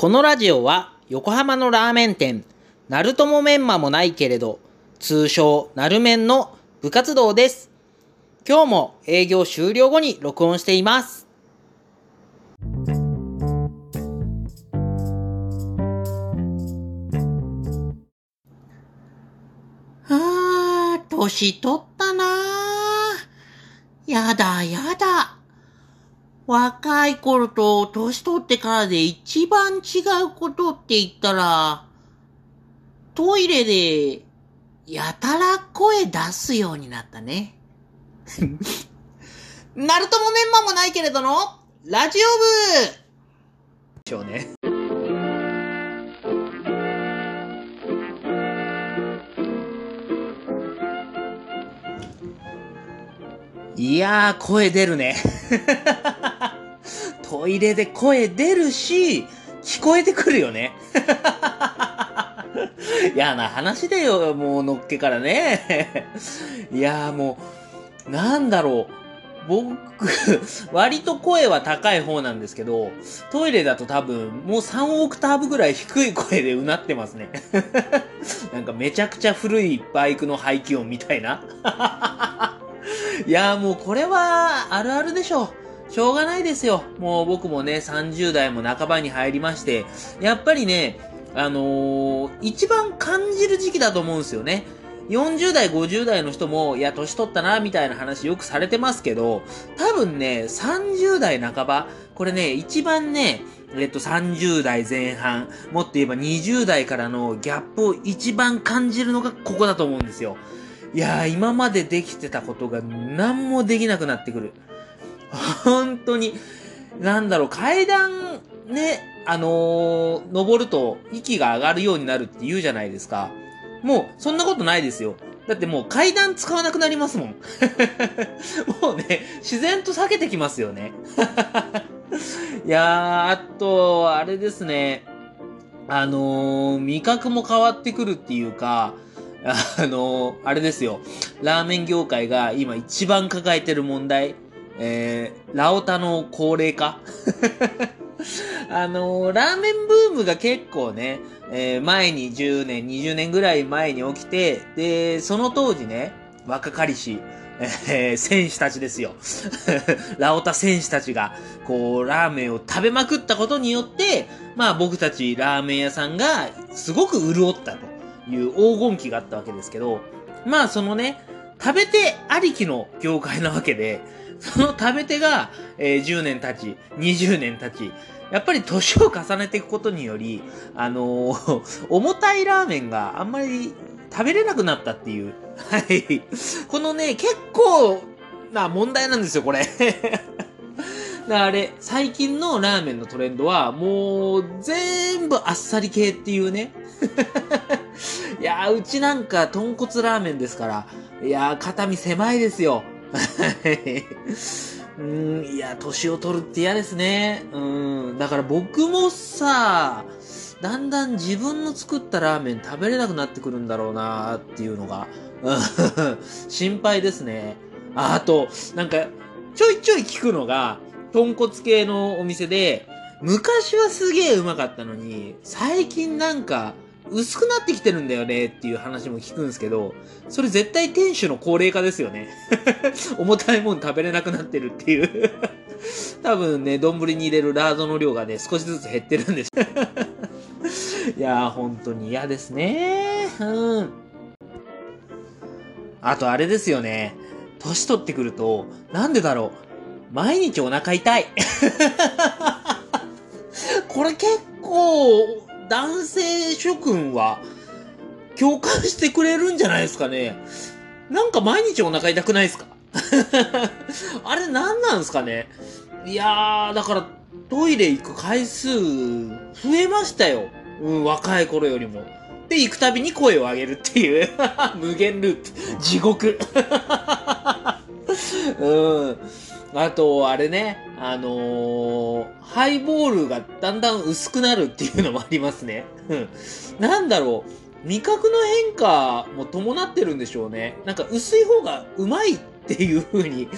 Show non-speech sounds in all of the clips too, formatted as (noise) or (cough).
このラジオは横浜のラーメン店、ナルトモメンマもないけれど、通称ナルメンの部活動です。今日も営業終了後に録音しています。あー、年取ったなー。やだやだ。若い頃と年取ってからで一番違うことって言ったら、トイレでやたら声出すようになったね。ナルトもメンマもないけれどの、ラジオ部でしょうね。いやー、声出るね。トイレで声出るし、聞こえてくるよね。(laughs) 嫌な話だよ、もうのっけからね。(laughs) いやーもう、なんだろう。僕、割と声は高い方なんですけど、トイレだと多分、もう3オクターブぐらい低い声でうなってますね。(laughs) なんかめちゃくちゃ古いバイクの排気音みたいな。いやーもうこれはあるあるでしょ。しょうがないですよ。もう僕もね、30代も半ばに入りまして、やっぱりね、あのー、一番感じる時期だと思うんですよね。40代、50代の人も、いや、年取ったな、みたいな話よくされてますけど、多分ね、30代半ば、これね、一番ね、えっと、30代前半、もっと言えば20代からのギャップを一番感じるのがここだと思うんですよ。いやー、今までできてたことが何もできなくなってくる。本当に、なんだろう、階段、ね、あのー、登ると息が上がるようになるって言うじゃないですか。もう、そんなことないですよ。だってもう階段使わなくなりますもん。(laughs) もうね、自然と避けてきますよね。(laughs) いやー、あと、あれですね。あのー、味覚も変わってくるっていうか、(laughs) あのー、あれですよ。ラーメン業界が今一番抱えてる問題。えー、ラオタの高齢化？(laughs) あのー、ラーメンブームが結構ね、えー、前に10年、20年ぐらい前に起きて、で、その当時ね、若かりし、えー、選手たちですよ。(laughs) ラオタ選手たちが、こう、ラーメンを食べまくったことによって、まあ僕たちラーメン屋さんがすごく潤ったという黄金期があったわけですけど、まあそのね、食べてありきの業界なわけで、(laughs) その食べ手が、えー、10年経ち、20年経ち、やっぱり年を重ねていくことにより、あのー、(laughs) 重たいラーメンがあんまり食べれなくなったっていう。(laughs) はい。このね、結構な問題なんですよ、これ。だあれ、最近のラーメンのトレンドは、もう、全部あっさり系っていうね。いやー、うちなんか豚骨ラーメンですから、いやー、肩身狭いですよ。(laughs) うん、いや、年を取るって嫌ですね。うん、だから僕もさ、だんだん自分の作ったラーメン食べれなくなってくるんだろうなっていうのが、(laughs) 心配ですね。あと、なんか、ちょいちょい聞くのが、豚骨系のお店で、昔はすげえうまかったのに、最近なんか、薄くなってきてるんだよねっていう話も聞くんですけど、それ絶対店主の高齢化ですよね。(laughs) 重たいもん食べれなくなってるっていう。(laughs) 多分ね、丼に入れるラードの量がね、少しずつ減ってるんです。(laughs) いやー、本当に嫌ですね。うん。あとあれですよね。年取ってくると、なんでだろう。毎日お腹痛い。これ結構、男性諸君は共感してくれるんじゃないですかね。なんか毎日お腹痛くないですか？(laughs) あれ何なんですかね？いやー、だからトイレ行く回数増えましたよ。うん、若い頃よりも。で、行くたびに声を上げるっていう。(laughs) 無限ループ。地獄。(laughs) うん。あと、あれね、あのー、ハイボールがだんだん薄くなるっていうのもありますね。うん。なんだろう、味覚の変化も伴ってるんでしょうね。なんか薄い方がうまいっていう風に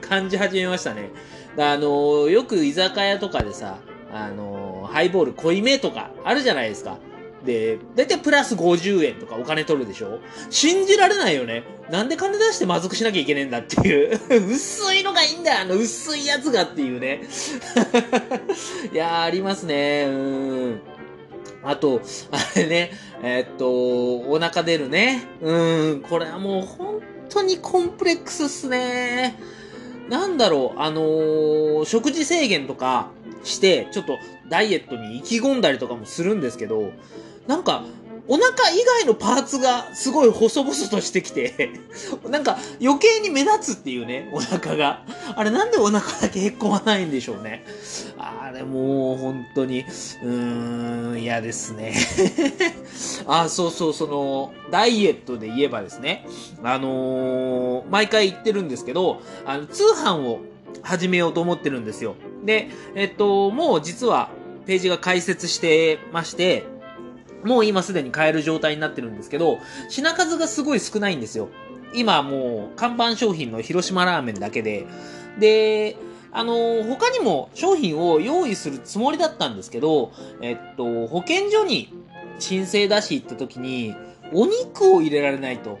感じ始めましたね。あのー、よく居酒屋とかでさ、あのーハイボール濃いめとかあるじゃないですか。で、だいたいプラス50円とかお金取るでしょ？信じられないよね。なんで金出してまずくしなきゃいけねえんだっていう。(laughs) 薄いのがいいんだよ、あの薄いやつがっていうね。(laughs) いやー、ありますね。うん。あと、あれね、えーっと、お腹出るね。うん、これはもう本当にコンプレックスっすね。なんだろう、あのー食事制限とかして、ちょっとダイエットに意気込んだりとかもするんですけど、なんか、お腹以外のパーツがすごい細々としてきて、(laughs) なんか余計に目立つっていうね、お腹が。あれなんでお腹だけへっこまないんでしょうね。あれもう本当に、うーん、嫌ですね。(laughs) あ、そうそう、その、ダイエットで言えばですね、あのー毎回言ってるんですけど、あの、通販を始めようと思ってるんですよ。で、えっと、もう実はページが開設してまして、もう今すでに買える状態になってるんですけど、品数がすごい少ないんですよ。今もう看板商品の広島ラーメンだけで。で、あの他にも商品を用意するつもりだったんですけど、えっと、保健所に申請出し行った時に、お肉を入れられないと。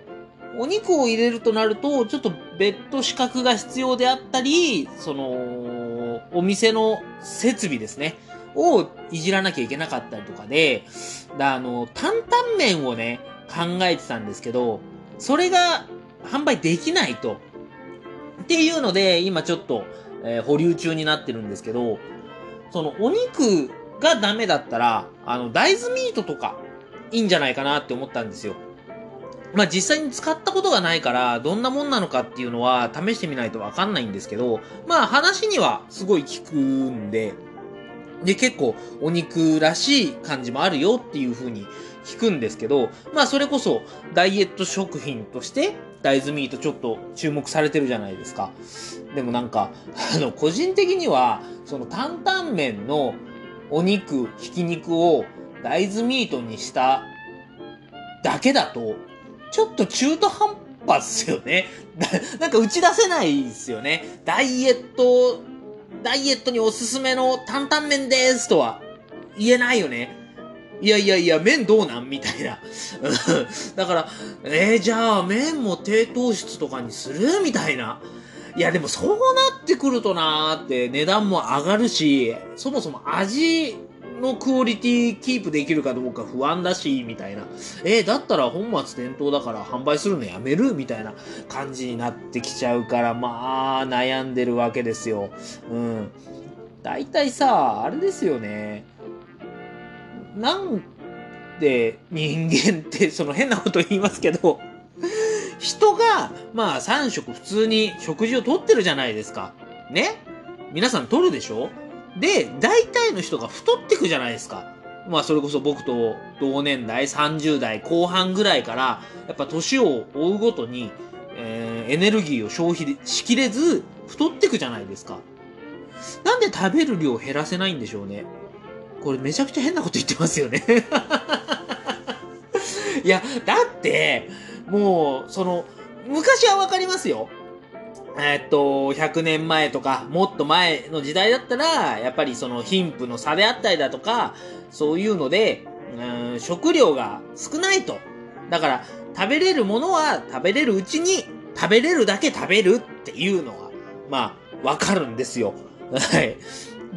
お肉を入れるとなると、ちょっと別途資格が必要であったり、その、お店の設備ですね。をいじらなきゃいけなかったりとかで、あの、担々麺をね、考えてたんですけど、それが販売できないと。っていうので、今ちょっと、えー保留中になってるんですけど、そのお肉がダメだったら、あの、大豆ミートとか、いいんじゃないかなって思ったんですよ。まあ実際に使ったことがないから、どんなもんなのかっていうのは試してみないとわかんないんですけど、まあ話にはすごい効くんで、で、結構お肉らしい感じもあるよっていう風に聞くんですけど、まあそれこそダイエット食品として大豆ミートちょっと注目されてるじゃないですか。でもなんか、(laughs) あの、個人的には、その担々麺のお肉、ひき肉を大豆ミートにしただけだと、ちょっと中途半端っすよね。(laughs) なんか打ち出せないですよね。ダイエット、ダイエットにおすすめの担々麺ですとは言えないよね。いやいやいや、麺どうなん？みたいな。(laughs) だから、えー、じゃあ麺も低糖質とかにする？みたいな。いや、でもそうなってくるとなーって値段も上がるし、そもそも味のクオリティキープできるかどうか不安だし、みたいな。えー、だったら本末転倒だから販売するのやめる？みたいな感じになってきちゃうから、まあ、悩んでるわけですよ。うん。大体さ、あれですよね。なんで人間って、その変なこと言いますけど、人が、まあ3食普通に食事をとってるじゃないですか。ね？皆さんとるでしょ？で、大体の人が太ってくじゃないですか。まあそれこそ僕と同年代30代後半ぐらいから、やっぱ年を追うごとに、えーエネルギーを消費しきれず太ってくじゃないですか。なんで食べる量を減らせないんでしょうね。これめちゃくちゃ変なこと言ってますよね。いや、だって、もう、その、昔はわかりますよ。えっと、100年前とか、もっと前の時代だったら、やっぱりその貧富の差であったりだとか、そういうので、うん食料が少ないと。だから、食べれるものは食べれるうちに、食べれるだけ食べるっていうのが、まあ、わかるんですよ。(laughs) はい。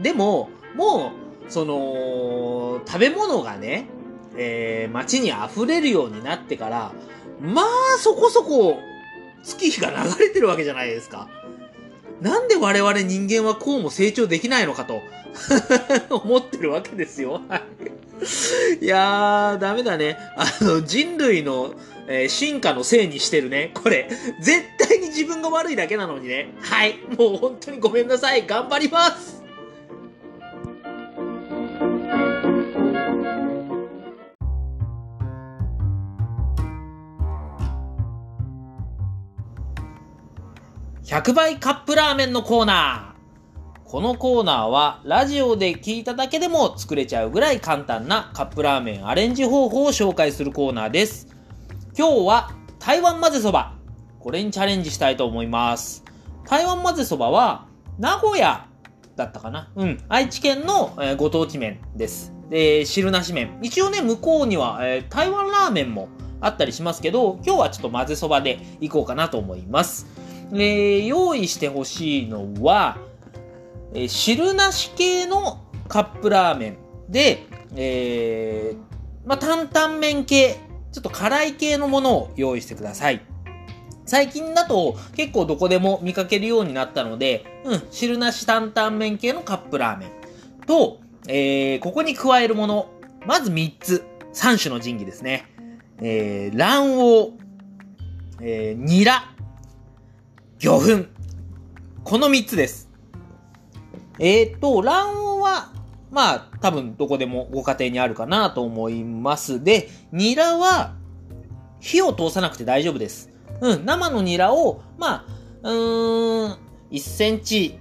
でも、もう、その、食べ物がね、えー、街に溢れるようになってから、まあ、そこそこ、月日が流れてるわけじゃないですか。なんで我々人間はこうも成長できないのかと、(laughs) 思ってるわけですよ。いいやー、ダメだね。あの、人類の、えー進化のせいにしてるね。これ、絶対に自分が悪いだけなのにね。はい。もう本当にごめんなさい。頑張ります。100倍カップラーメンのコーナー。このコーナーはラジオで聞いただけでも作れちゃうぐらい簡単なカップラーメンアレンジ方法を紹介するコーナーです。今日は台湾混ぜそば。これにチャレンジしたいと思います。台湾混ぜそばは名古屋だったかな？うん。愛知県の、え、ご当地麺です。で、汁なし麺。一応ね、向こうには、えー、台湾ラーメンもあったりしますけど、今日はちょっと混ぜそばでいこうかなと思います。えー、用意してほしいのは、えー、汁なし系のカップラーメンで、えー、まあ、担々麺系、ちょっと辛い系のものを用意してください。最近だと結構どこでも見かけるようになったので、うん、汁なし担々麺系のカップラーメンと、えー、ここに加えるもの、まず3つ、3種の神器ですね。えー、卵黄、えー、ニラ、魚粉。この3つです。えっ、ー、と、卵黄は、まあ、多分どこでもご家庭にあるかなと思います。で、ニラは、火を通さなくて大丈夫です。うん、生のニラを、まあ、うーん、1センチ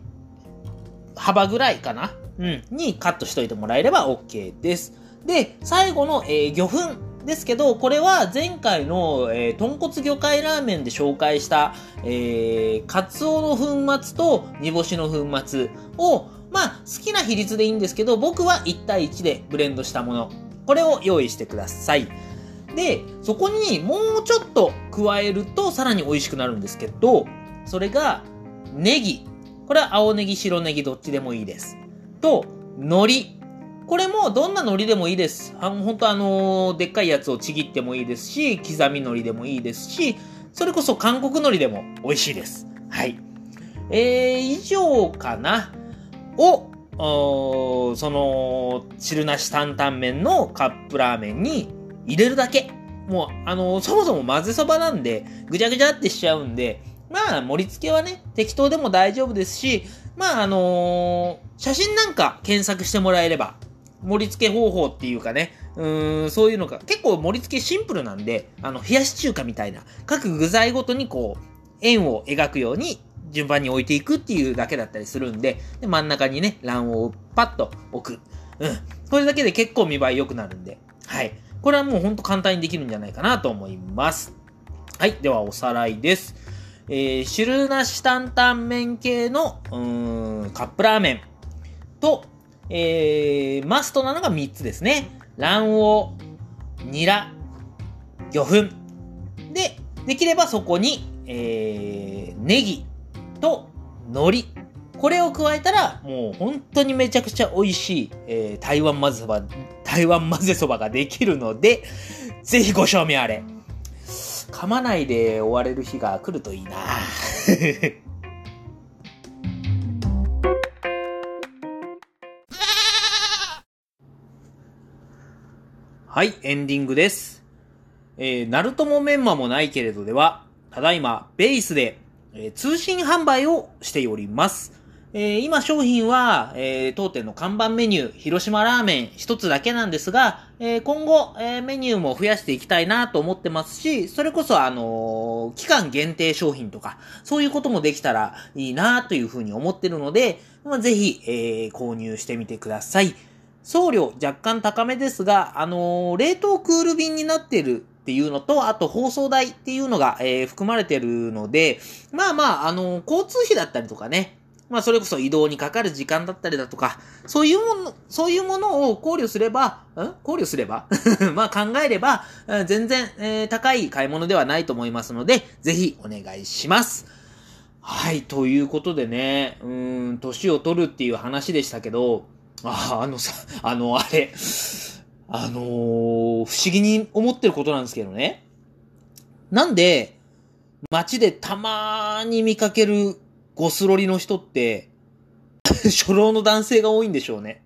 幅ぐらいかなうん、にカットしといてもらえれば OK です。で、最後の、えー、魚粉ですけど、これは前回の、えー、豚骨魚介ラーメンで紹介した、えー、カツオの粉末と煮干しの粉末を、まあ、好きな比率でいいんですけど、僕は1対1でブレンドしたもの。これを用意してください。で、そこにもうちょっと加えるとさらに美味しくなるんですけど、それが、ネギ。これは青ネギ、白ネギどっちでもいいです。と、海苔。これもどんな海苔でもいいです。あの、本当あのー、でっかいやつをちぎってもいいですし、刻み海苔でもいいですし、それこそ韓国海苔でも美味しいです。はい。えー、以上かな。を、その、汁なし担々麺のカップラーメンに入れるだけ。もう、あのー、そもそも混ぜそばなんで、ぐちゃぐちゃってしちゃうんで、まあ、盛り付けはね、適当でも大丈夫ですし、まあ、あのー、写真なんか検索してもらえれば、盛り付け方法っていうかね、うーん、そういうのが、結構盛り付けシンプルなんで、あの、冷やし中華みたいな、各具材ごとにこう、円を描くように順番に置いていくっていうだけだったりするんで、で真ん中にね、卵黄をパッと置く。うん。これだけで結構見栄え良くなるんで、はい。これはもうほんと簡単にできるんじゃないかなと思います。はい。ではおさらいです。えー、汁なし担々麺系の、うーん、カップラーメンと、えー、マストなのが3つですね。卵黄、ニラ、魚粉。で、できればそこに、えー、ネギと海苔。これを加えたら、もう本当にめちゃくちゃ美味しい、えー、台湾混ぜそば、台湾混ぜそばができるので、ぜひご賞味あれ。噛まないで終われる日が来るといいなはい、エンディングです。えー、ナルトもメンマもないけれどでは、ただいま、ベースで、えー、通信販売をしております。えー、今商品は、えー、当店の看板メニュー、広島ラーメン一つだけなんですが、えー、今後、えメニューも増やしていきたいなと思ってますし、それこそあの期間限定商品とか、そういうこともできたらいいなというふうに思ってるので、まあ、ぜひ、え購入してみてください。送料若干高めですが、あの冷凍クール便になってるっていうのと、あと放送代っていうのが、えー、含まれてるので、まあまあ、あの、交通費だったりとかね、まあそれこそ移動にかかる時間だったりだとか、そういうもの、そういうものを考慮すれば、ん考慮すれば？(laughs) まあ考えれば、全然、えー、高い買い物ではないと思いますので、ぜひお願いします。はい、ということでね、うん、年を取るっていう話でしたけど、あ、あのさ、あの、あれ、あのー、不思議に思ってることなんですけどね。なんで、街でたまーに見かけるゴスロリの人って、(laughs) 初老の男性が多いんでしょうね。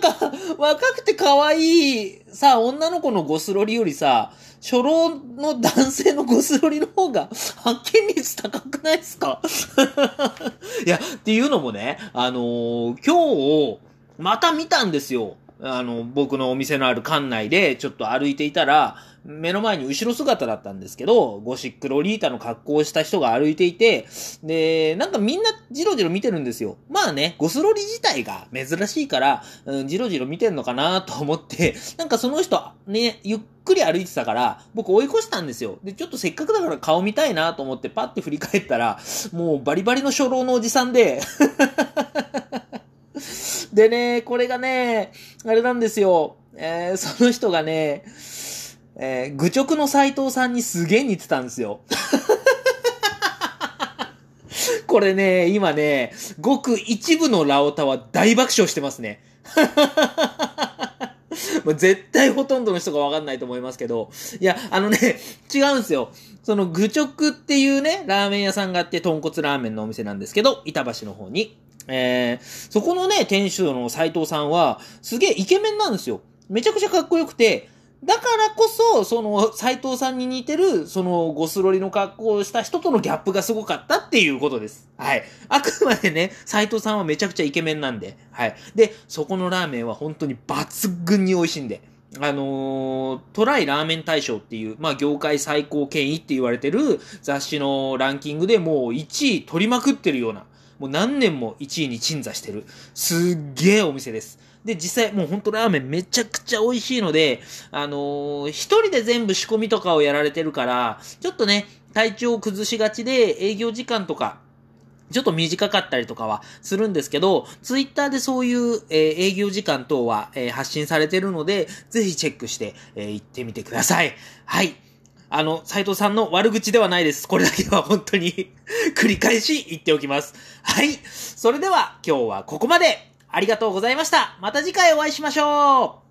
なんか、若くて可愛い、さ、女の子のゴスロリよりさ、初老の男性のゴスロリの方が発見率高くないですか？(laughs) いや、っていうのもね、あのー、今日、また見たんですよ。あの、僕のお店のある館内でちょっと歩いていたら、目の前に後ろ姿だったんですけど、ゴシックロリータの格好をした人が歩いていて、で、なんかみんなジロジロ見てるんですよ。まあね、ゴスロリ自体が珍しいから、うん、ジロジロ見てんのかなと思って、(laughs) なんかその人、ね、ゆっくり歩いてたから、僕追い越したんですよ。で、ちょっとせっかくだから顔見たいなと思ってパッて振り返ったら、もうバリバリの初老のおじさんで (laughs) でね、これがね、あれなんですよ。えー、その人がね、えー、愚直の斎藤さんにすげえ似てたんですよ。(laughs) これね、今ね、ごく一部のラオタは大爆笑してますね。(laughs) もう絶対ほとんどの人がわかんないと思いますけど、いや、あのね、違うんですよ。その愚直っていうね、ラーメン屋さんがあって、豚骨ラーメンのお店なんですけど、板橋の方に。えー、そこのね、店主の斎藤さんは、すげえイケメンなんですよ。めちゃくちゃかっこよくて、だからこそ、その、斎藤さんに似てる、その、ゴスロリの格好をした人とのギャップがすごかったっていうことです。はい。あくまでね、斎藤さんはめちゃくちゃイケメンなんで。はい。で、そこのラーメンは本当に抜群に美味しいんで。あのー、トライラーメン大賞っていう、まあ、業界最高権威って言われてる雑誌のランキングでもう1位取りまくってるような、もう何年も1位に鎮座してる、すっげえお店です。で、実際もうほんとラーメンめちゃくちゃ美味しいので、あのー、一人で全部仕込みとかをやられてるから、ちょっとね、体調を崩しがちで営業時間とか、ちょっと短かったりとかはするんですけど、ツイッターでそういう、えー、営業時間等は、えー、発信されてるので、ぜひチェックして、えー、行ってみてください。はい。あの、斉藤さんの悪口ではないです。これだけは本当に (laughs) 繰り返し言っておきます。はい。それでは今日はここまで。ありがとうございました。また次回お会いしましょう